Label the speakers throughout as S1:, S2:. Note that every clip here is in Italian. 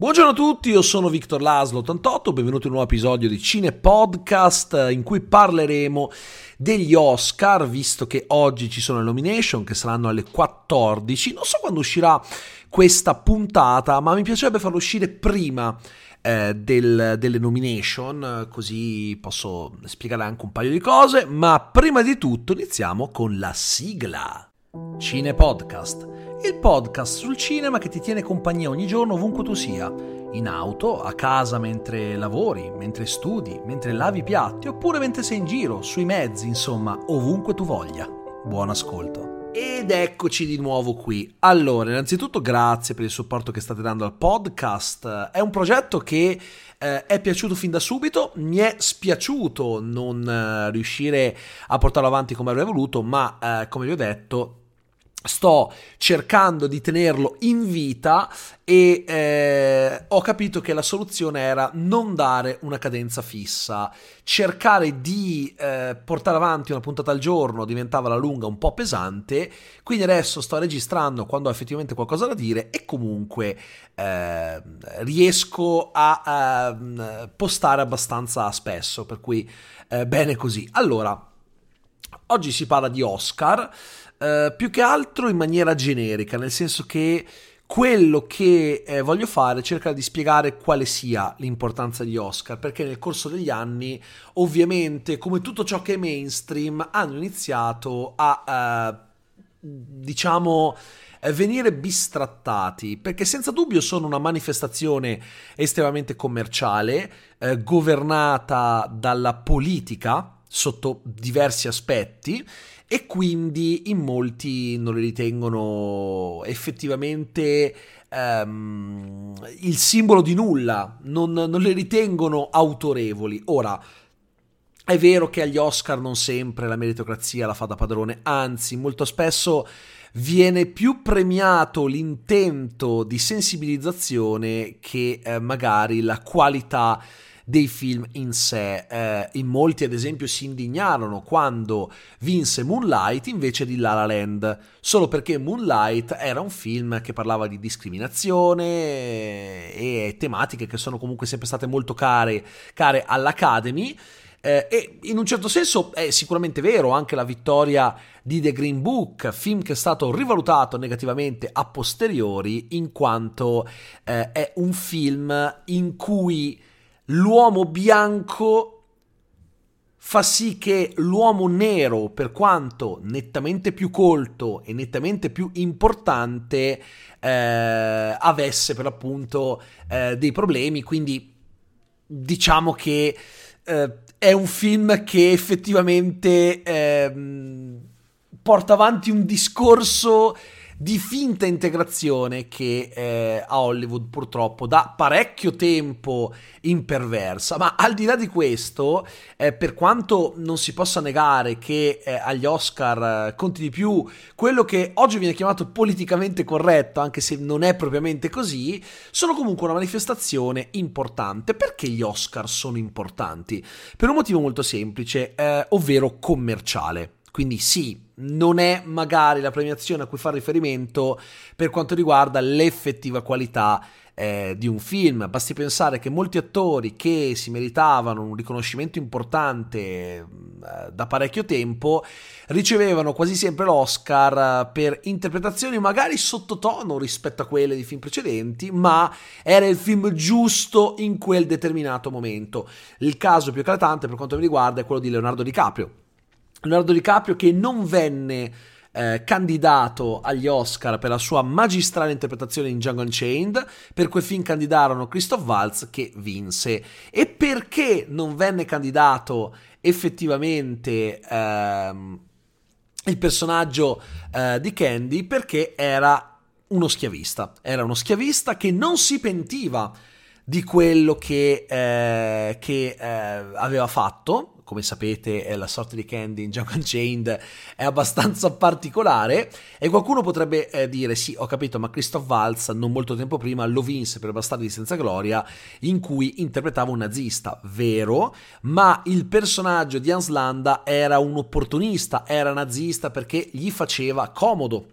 S1: Buongiorno a tutti, io sono Victor Laslo 88, benvenuto in un nuovo episodio di Cine Podcast in cui parleremo degli Oscar, visto che oggi ci sono le nomination che saranno alle 14. Non so quando uscirà questa puntata, ma mi piacerebbe farlo uscire prima eh, del, delle nomination, così posso spiegare anche un paio di cose, ma prima di tutto iniziamo con la sigla. Cine Podcast il podcast sul cinema che ti tiene compagnia ogni giorno ovunque tu sia, in auto, a casa mentre lavori, mentre studi, mentre lavi i piatti oppure mentre sei in giro, sui mezzi, insomma, ovunque tu voglia. Buon ascolto. Ed eccoci di nuovo qui. Allora, innanzitutto grazie per il supporto che state dando al podcast. È un progetto che eh, è piaciuto fin da subito, mi è spiaciuto non eh, riuscire a portarlo avanti come avrei voluto, ma eh, come vi ho detto sto cercando di tenerlo in vita e eh, ho capito che la soluzione era non dare una cadenza fissa, cercare di eh, portare avanti una puntata al giorno diventava la lunga un po' pesante, quindi adesso sto registrando quando ho effettivamente qualcosa da dire e comunque eh, riesco a, a, postare abbastanza spesso, per cui eh, bene così. Allora, oggi si parla di Oscar. Eh, più che altro in maniera generica, nel senso che quello che eh, voglio fare è cercare di spiegare quale sia l'importanza di Oscar, perché nel corso degli anni, ovviamente, come tutto ciò che è mainstream, hanno iniziato a, uh, diciamo, venire bistrattati, perché senza dubbio sono una manifestazione estremamente commerciale, eh, governata dalla politica sotto diversi aspetti e quindi in molti non li ritengono effettivamente um, il simbolo di nulla, non, non le ritengono autorevoli. Ora, è vero che agli Oscar non sempre la meritocrazia la fa da padrone, anzi molto spesso viene più premiato l'intento di sensibilizzazione che eh, magari la qualità dei film in sé. Eh, in molti, ad esempio, si indignarono quando vinse Moonlight invece di La La Land, solo perché Moonlight era un film che parlava di discriminazione e tematiche che sono comunque sempre state molto care, care all'Academy. Eh, e in un certo senso è sicuramente vero anche la vittoria di The Green Book, film che è stato rivalutato negativamente a posteriori in quanto eh, è un film in cui l'uomo bianco fa sì che l'uomo nero, per quanto nettamente più colto e nettamente più importante, eh, avesse per l'appunto eh, dei problemi. Quindi diciamo che eh, è un film che effettivamente ehm, porta avanti un discorso di finta integrazione che eh, a Hollywood purtroppo da parecchio tempo imperversa. Ma al di là di questo, eh, per quanto non si possa negare che eh, agli Oscar eh, conti di più quello che oggi viene chiamato politicamente corretto, anche se non è propriamente così, sono comunque una manifestazione importante. Perché gli Oscar sono importanti? Per un motivo molto semplice, eh, ovvero commerciale. Quindi sì, non è magari la premiazione a cui fa riferimento per quanto riguarda l'effettiva qualità eh, di un film. Basti pensare che molti attori che si meritavano un riconoscimento importante eh, da parecchio tempo ricevevano quasi sempre l'Oscar eh, per interpretazioni magari sottotono rispetto a quelle di film precedenti, ma era il film giusto in quel determinato momento. Il caso più eclatante per quanto mi riguarda è quello di Leonardo DiCaprio Leonardo DiCaprio che non venne eh, candidato agli Oscar per la sua magistrale interpretazione in Django Unchained, per quel film candidarono Christoph Waltz che vinse. E perché non venne candidato effettivamente ehm, il personaggio eh, di Candy? Perché era uno schiavista, era uno schiavista che non si pentiva di quello che, eh, che eh, aveva fatto, come sapete la sorte di Candy in Django Unchained è abbastanza particolare e qualcuno potrebbe eh, dire sì ho capito ma Christoph Waltz non molto tempo prima lo vinse per Bastardi di Senza Gloria in cui interpretava un nazista, vero, ma il personaggio di Hans Landa era un opportunista, era nazista perché gli faceva comodo.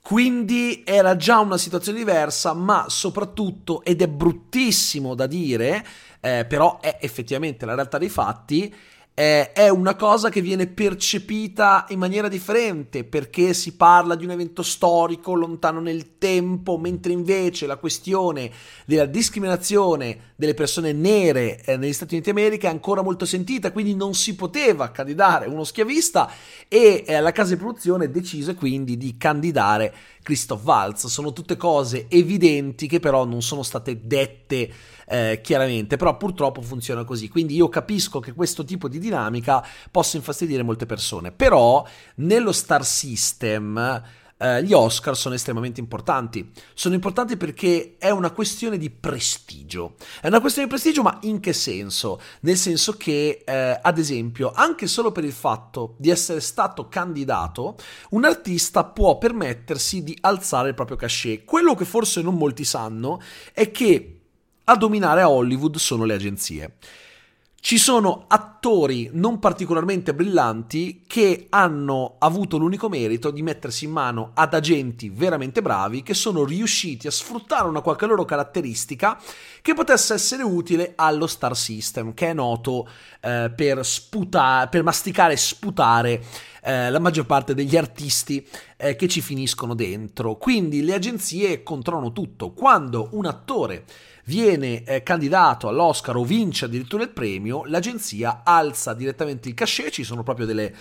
S1: Quindi era già una situazione diversa, ma soprattutto, ed è bruttissimo da dire, eh, però è effettivamente la realtà dei fatti, eh, è una cosa che viene percepita in maniera differente perché si parla di un evento storico lontano nel tempo, mentre invece la questione della discriminazione delle persone nere eh, negli Stati Uniti d'America è ancora molto sentita, quindi non si poteva candidare uno schiavista e eh, la casa di produzione decise quindi di candidare Christoph Waltz. Sono tutte cose evidenti che però non sono state dette eh, chiaramente, però purtroppo funziona così. Quindi io capisco che questo tipo di dinamica possa infastidire molte persone, però nello star system eh, gli Oscar sono estremamente importanti. Sono importanti perché è una questione di prestigio. È una questione di prestigio, ma in che senso? Nel senso che, eh, ad esempio, anche solo per il fatto di essere stato candidato, un artista può permettersi di alzare il proprio cachet. Quello che forse non molti sanno è che a dominare a Hollywood sono le agenzie. Ci sono attori non particolarmente brillanti che hanno avuto l'unico merito di mettersi in mano ad agenti veramente bravi che sono riusciti a sfruttare una qualche loro caratteristica che potesse essere utile allo star system, che è noto eh, per, sputare, per masticare e sputare eh, la maggior parte degli artisti eh, che ci finiscono dentro. Quindi le agenzie controllano tutto. Quando un attore viene eh, candidato all'Oscar o vince addirittura il premio, l'agenzia alza direttamente il cachet, ci sono proprio delle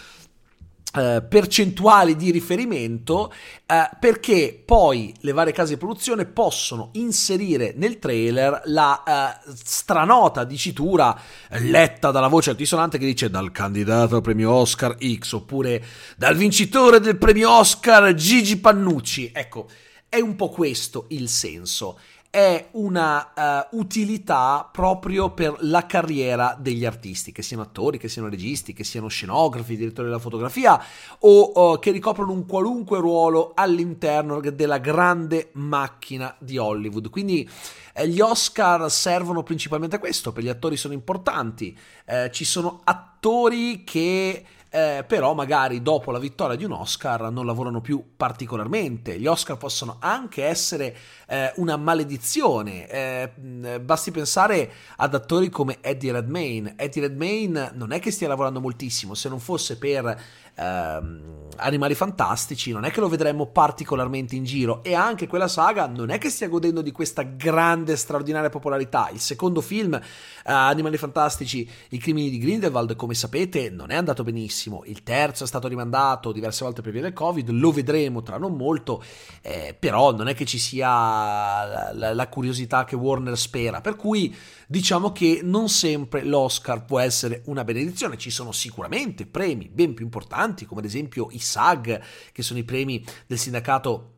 S1: Uh, percentuali di riferimento uh, perché poi le varie case di produzione possono inserire nel trailer la uh, stranota dicitura letta dalla voce altisonante che dice dal candidato al premio Oscar X oppure dal vincitore del premio Oscar Gigi Pannucci ecco è un po' questo il senso è una uh, utilità proprio per la carriera degli artisti, che siano attori, che siano registi, che siano scenografi, direttori della fotografia o uh, che ricoprono un qualunque ruolo all'interno della grande macchina di Hollywood. Quindi eh, gli Oscar servono principalmente a questo, per gli attori sono importanti, eh, ci sono attori che eh, però magari dopo la vittoria di un Oscar non lavorano più particolarmente. Gli Oscar possono anche essere eh, una maledizione. Eh, basti pensare ad attori come Eddie Redmayne. Eddie Redmayne non è che stia lavorando moltissimo, se non fosse per ehm, Animali Fantastici, non è che lo vedremmo particolarmente in giro e anche quella saga non è che stia godendo di questa grande, straordinaria popolarità. Il secondo film, eh, Animali Fantastici, I crimini di Grindelwald, come sapete, non è andato benissimo. Il terzo è stato rimandato diverse volte per via del Covid, lo vedremo tra non molto, eh, però non è che ci sia la, la, la curiosità che Warner spera, per cui diciamo che non sempre l'Oscar può essere una benedizione, ci sono sicuramente premi ben più importanti, come ad esempio i SAG, che sono i premi del sindacato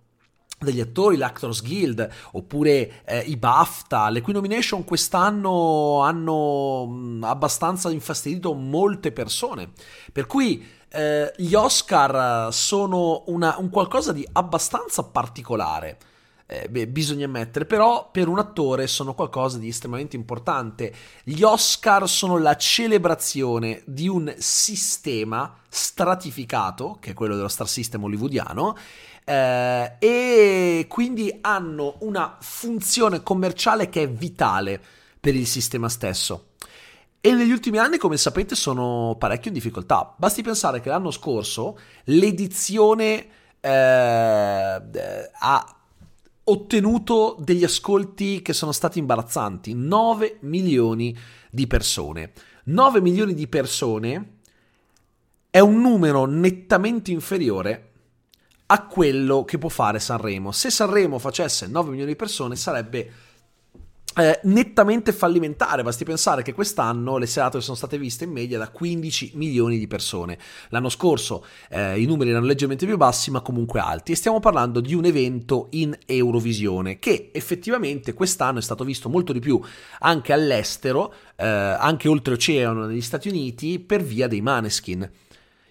S1: degli attori, l'Actors Guild, oppure eh, i BAFTA, le cui nomination quest'anno hanno abbastanza infastidito molte persone. Per cui eh, gli Oscar sono una, un qualcosa di abbastanza particolare eh, beh, bisogna ammettere, però per un attore sono qualcosa di estremamente importante. Gli Oscar sono la celebrazione di un sistema stratificato, che è quello dello star system hollywoodiano, eh, e quindi hanno una funzione commerciale che è vitale per il sistema stesso. E negli ultimi anni, come sapete, sono parecchio in difficoltà. Basti pensare che l'anno scorso l'edizione eh, ha ottenuto degli ascolti che sono stati imbarazzanti, 9 milioni di persone. 9 milioni di persone è un numero nettamente inferiore a quello che può fare Sanremo. Se Sanremo facesse 9 milioni di persone sarebbe eh, nettamente fallimentare. Basti pensare che quest'anno le serate sono state viste in media da 15 milioni di persone. L'anno scorso eh, i numeri erano leggermente più bassi, ma comunque alti. E stiamo parlando di un evento in Eurovisione che effettivamente quest'anno è stato visto molto di più anche all'estero, eh, anche oltreoceano negli Stati Uniti, per via dei Maneskin.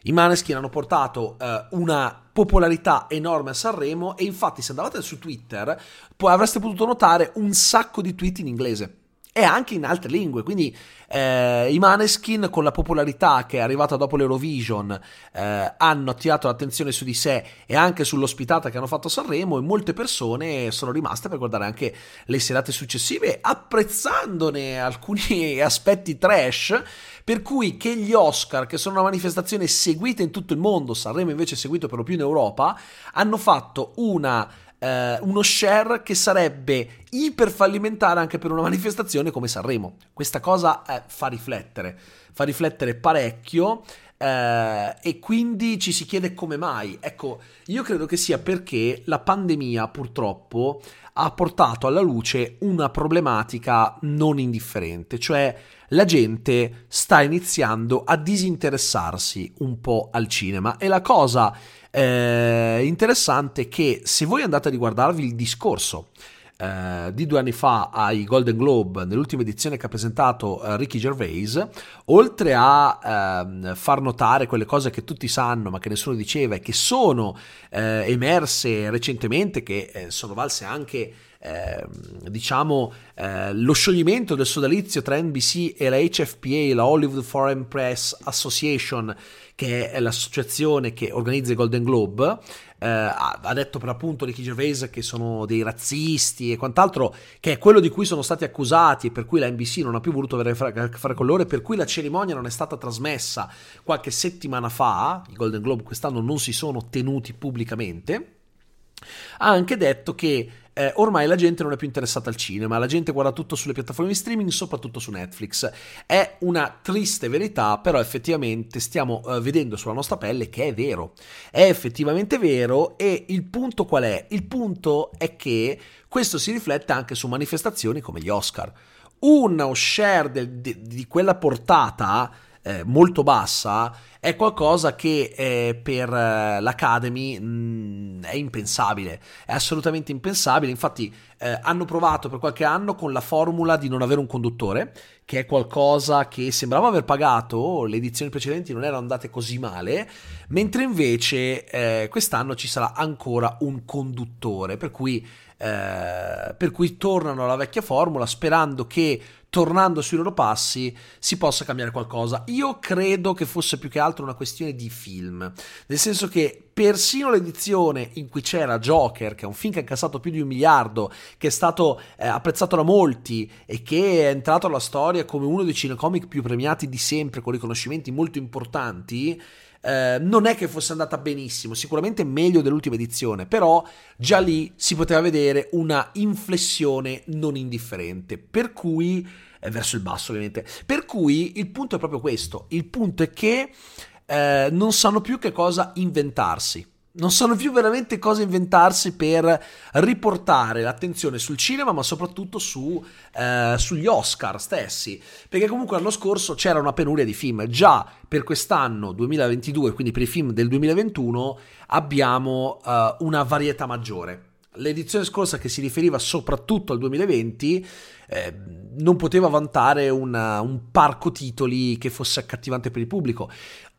S1: I Maneskin hanno portato eh, una popolarità enorme a Sanremo e infatti se andavate su Twitter poi avreste potuto notare un sacco di tweet in inglese e anche in altre lingue. Quindi eh, i Maneskin, con la popolarità che è arrivata dopo l'Eurovision, eh, hanno attirato l'attenzione su di sé e anche sull'ospitata che hanno fatto a Sanremo. E molte persone sono rimaste per guardare anche le serate successive, apprezzandone alcuni aspetti trash. Per cui che gli Oscar, che sono una manifestazione seguita in tutto il mondo, Sanremo invece seguito per lo più in Europa, hanno fatto una eh, uno share che sarebbe iperfallimentare anche per una manifestazione come Sanremo. Questa cosa eh, fa riflettere, fa riflettere parecchio. Eh, e quindi ci si chiede come mai. Ecco, io credo che sia perché la pandemia purtroppo ha portato alla luce una problematica non indifferente, cioè la gente sta iniziando a disinteressarsi un po' al cinema. E la cosa eh, interessante che se voi andate a riguardarvi il discorso eh, di due anni fa ai Golden Globe, nell'ultima edizione che ha presentato eh, Ricky Gervais, oltre a ehm, far notare quelle cose che tutti sanno ma che nessuno diceva e che sono eh, emerse recentemente, che eh, sono valse anche eh, diciamo eh, lo scioglimento del sodalizio tra NBC e la HFPA, la Hollywood Foreign Press Association, che è l'associazione che organizza i Golden Globe, eh, ha detto per appunto Ricky Gervais che sono dei razzisti e quant'altro, che è quello di cui sono stati accusati e per cui la NBC non ha più voluto avere a che fare con loro e per cui la cerimonia non è stata trasmessa qualche settimana fa, i Golden Globe quest'anno non si sono tenuti pubblicamente, ha anche detto che eh, ormai la gente non è più interessata al cinema, la gente guarda tutto sulle piattaforme di streaming, soprattutto su Netflix. È una triste verità, però effettivamente stiamo eh, vedendo sulla nostra pelle che è vero. È effettivamente vero e il punto qual è? Il punto è che questo si riflette anche su manifestazioni come gli Oscar. Uno share del, di, di quella portata eh, molto bassa è qualcosa che eh, per eh, l'Academy mh, mm, è impensabile, è assolutamente impensabile. Infatti eh, hanno provato per qualche anno con la formula di non avere un conduttore, che è qualcosa che sembrava aver pagato, le edizioni precedenti non erano andate così male, mentre invece eh, quest'anno ci sarà ancora un conduttore, per cui eh, per cui tornano alla vecchia formula sperando che tornando sui loro passi si possa cambiare qualcosa. Io credo che fosse più che altro una questione di film, nel senso che persino l'edizione in cui c'era Joker, che è un film che ha incassato più di un miliardo, che è stato eh, apprezzato da molti e che è entrato alla storia come uno dei cinecomic più premiati di sempre, con riconoscimenti molto importanti, eh, non è che fosse andata benissimo, sicuramente meglio dell'ultima edizione, però già lì si poteva vedere una inflessione non indifferente, per cui eh, verso il basso ovviamente. Per cui il punto è proprio questo, il punto è che eh, non sanno più che cosa inventarsi non sanno più veramente cosa inventarsi per riportare l'attenzione sul cinema, ma soprattutto su, eh, sugli Oscar stessi. Perché comunque l'anno scorso c'era una penuria di film. Già per quest'anno 2022, quindi per i film del 2021, abbiamo eh, una varietà maggiore. L'edizione scorsa, che si riferiva soprattutto al 2020, eh, non poteva vantare una, un parco titoli che fosse accattivante per il pubblico.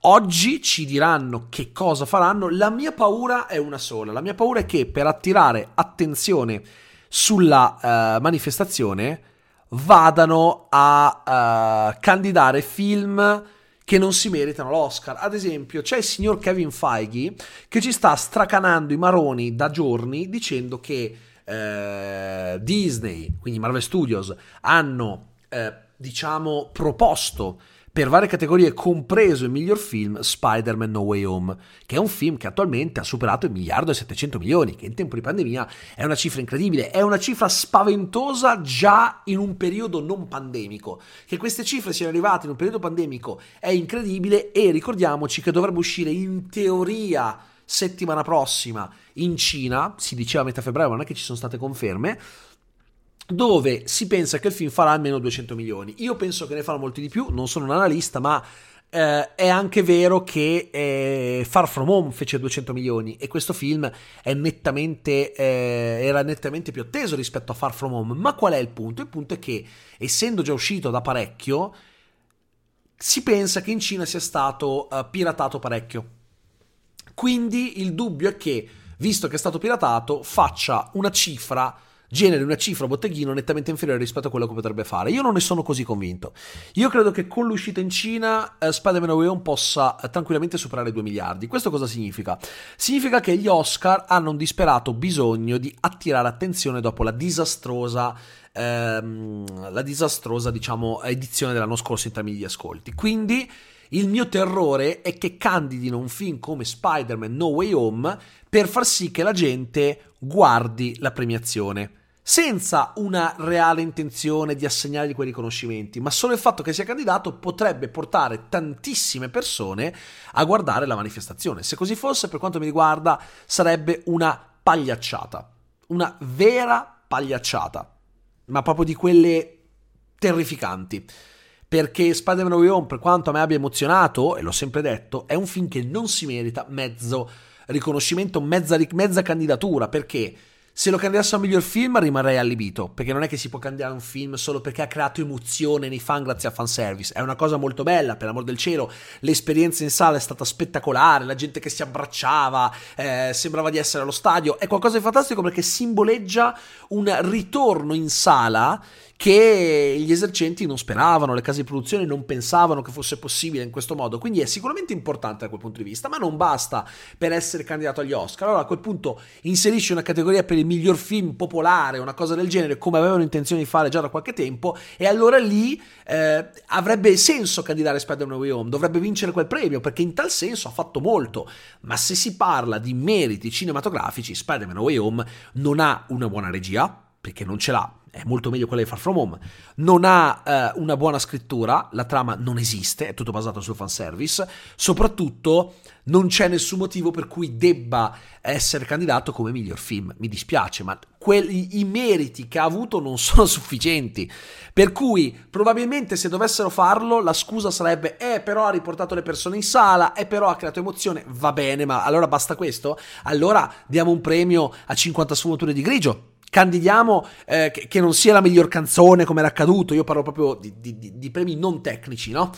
S1: Oggi ci diranno che cosa faranno. La mia paura è una sola. La mia paura è che per attirare attenzione sulla uh, manifestazione vadano a uh, candidare film che non si meritano l'Oscar. Ad esempio, c'è il signor Kevin Feige che ci sta stracanando i maroni da giorni dicendo che eh, Disney, quindi Marvel Studios, hanno eh, diciamo proposto per varie categorie, compreso il miglior film Spider-Man No Way Home, che è un film che attualmente ha superato il miliardo e 700 milioni, che in tempo di pandemia è una cifra incredibile, è una cifra spaventosa già in un periodo non pandemico. Che queste cifre siano arrivate in un periodo pandemico è incredibile e ricordiamoci che dovrebbe uscire in teoria settimana prossima in Cina, si diceva a metà febbraio, ma non è che ci sono state conferme, dove si pensa che il film farà almeno 200 milioni. Io penso che ne farà molti di più, non sono un analista, ma eh, è anche vero che eh, Far From Home fece 200 milioni e questo film nettamente, eh, era nettamente più atteso rispetto a Far From Home. Ma qual è il punto? Il punto è che, essendo già uscito da parecchio, si pensa che in Cina sia stato uh, piratato parecchio. Quindi il dubbio è che, visto che è stato piratato, faccia una cifra generi una cifra botteghino nettamente inferiore rispetto a quello che potrebbe fare. Io non ne sono così convinto. Io credo che con l'uscita in Cina eh, Spider-Man Away Home possa eh, tranquillamente superare i 2 miliardi. Questo cosa significa? Significa che gli Oscar hanno un disperato bisogno di attirare attenzione dopo la disastrosa ehm, la disastrosa, diciamo, edizione dell'anno scorso in termini di ascolti. Quindi il mio terrore è che candidino un film come Spider-Man No Way Home per far sì che la gente guardi la premiazione senza una reale intenzione di assegnargli quei riconoscimenti, ma solo il fatto che sia candidato potrebbe portare tantissime persone a guardare la manifestazione. Se così fosse, per quanto mi riguarda, sarebbe una pagliacciata, una vera pagliacciata, ma proprio di quelle terrificanti perché Spider-Man Way Home, per quanto a me abbia emozionato, e l'ho sempre detto, è un film che non si merita mezzo riconoscimento, mezza, mezza candidatura, perché se lo candidassero a miglior film rimarrei allibito, perché non è che si può candidare un film solo perché ha creato emozione nei fan grazie al fanservice, è una cosa molto bella, per amor del cielo, l'esperienza in sala è stata spettacolare, la gente che si abbracciava, eh, sembrava di essere allo stadio, è qualcosa di fantastico perché simboleggia un ritorno in sala che gli esercenti non speravano, le case di produzione non pensavano che fosse possibile in questo modo, quindi è sicuramente importante da quel punto di vista, ma non basta per essere candidato agli Oscar, allora a quel punto inserisci una categoria per il miglior film popolare, una cosa del genere, come avevano intenzione di fare già da qualche tempo, e allora lì eh, avrebbe senso candidare Spider-Man Way Home, dovrebbe vincere quel premio, perché in tal senso ha fatto molto, ma se si parla di meriti cinematografici, Spider-Man Way Home non ha una buona regia, perché non ce l'ha, è molto meglio quella di Far From Home, non ha eh, una buona scrittura, la trama non esiste, è tutto basato sul fanservice, soprattutto non c'è nessun motivo per cui debba essere candidato come miglior film, mi dispiace, ma quelli, i meriti che ha avuto non sono sufficienti, per cui probabilmente se dovessero farlo la scusa sarebbe eh però ha riportato le persone in sala, eh però ha creato emozione, va bene, ma allora basta questo? Allora diamo un premio a 50 sfumature di grigio, candidiamo eh, che, che, non sia la miglior canzone come era accaduto, io parlo proprio di, di, di, premi non tecnici, no?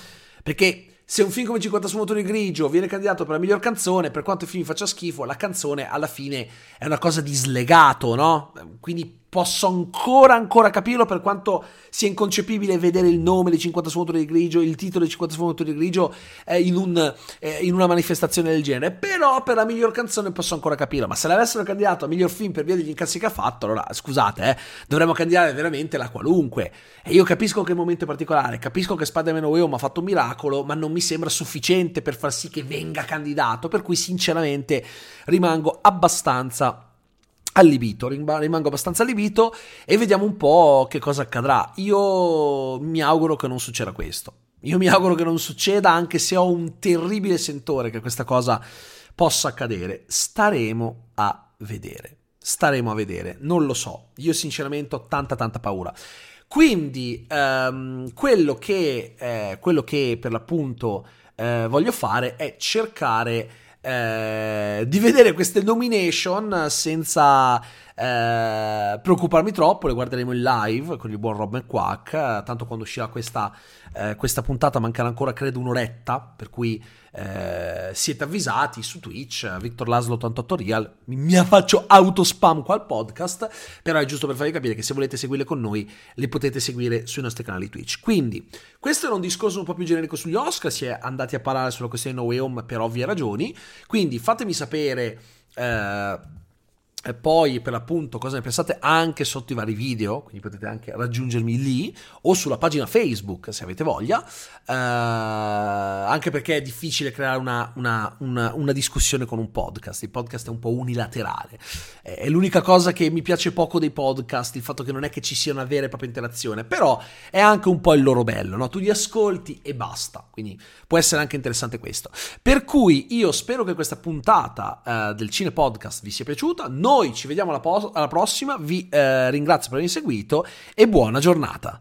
S1: Perché se un film come 50 sfumature grigio viene candidato per la miglior canzone, per quanto il film faccia schifo, la canzone alla fine è una cosa di slegato, no? Quindi posso ancora, ancora capirlo per quanto sia inconcepibile vedere il nome di 50 sfumature di grigio, il titolo di 50 sfumature di grigio eh, in, un, eh, in, una manifestazione del genere. Però per la miglior canzone posso ancora capirlo. Ma se l'avessero candidato a miglior film per via degli incassi che ha fatto, allora scusate, eh, dovremmo candidare veramente la qualunque. E io capisco che il momento è particolare, capisco che Spider-Man Way Home ha fatto un miracolo, ma non mi sembra sufficiente per far sì che venga candidato. Per cui, sinceramente, rimango abbastanza allibito, rimango abbastanza allibito e vediamo un po' che cosa accadrà. Io mi auguro che non succeda questo. Io mi auguro che non succeda, anche se ho un terribile sentore che questa cosa possa accadere. Staremo a vedere. Staremo a vedere. Non lo so. Io sinceramente ho tanta tanta paura. Quindi ehm, quello, che, eh, quello che per l'appunto eh, voglio fare è cercare eh, di vedere queste nomination senza eh, preoccuparmi troppo, le guarderemo in live con il buon Rob McQuack, tanto quando uscirà questa, eh, questa puntata mancherà ancora credo un'oretta, per cui eh, siete avvisati su Twitch, Victor Laslo 88 Real, mi, mi faccio autospam qua al podcast, però è giusto per farvi capire che se volete seguirle con noi le potete seguire sui nostri canali Twitch. Quindi, questo era un discorso un po' più generico sugli Oscar, si è andati a parlare sulla questione No Way Home per ovvie ragioni, quindi fatemi sapere... Eh, e poi per l'appunto cosa ne pensate anche sotto i vari video, quindi potete anche raggiungermi lì o sulla pagina Facebook se avete voglia, eh, anche perché è difficile creare una, una, una, una, discussione con un podcast, il podcast è un po' unilaterale, è l'unica cosa che mi piace poco dei podcast, il fatto che non è che ci sia una vera e propria interazione, però è anche un po' il loro bello, no? tu li ascolti e basta, quindi può essere anche interessante questo. Per cui io spero che questa puntata eh, del Cine Podcast vi sia piaciuta, noi ci vediamo alla, po- alla prossima, vi eh, ringrazio per aver seguito e buona giornata.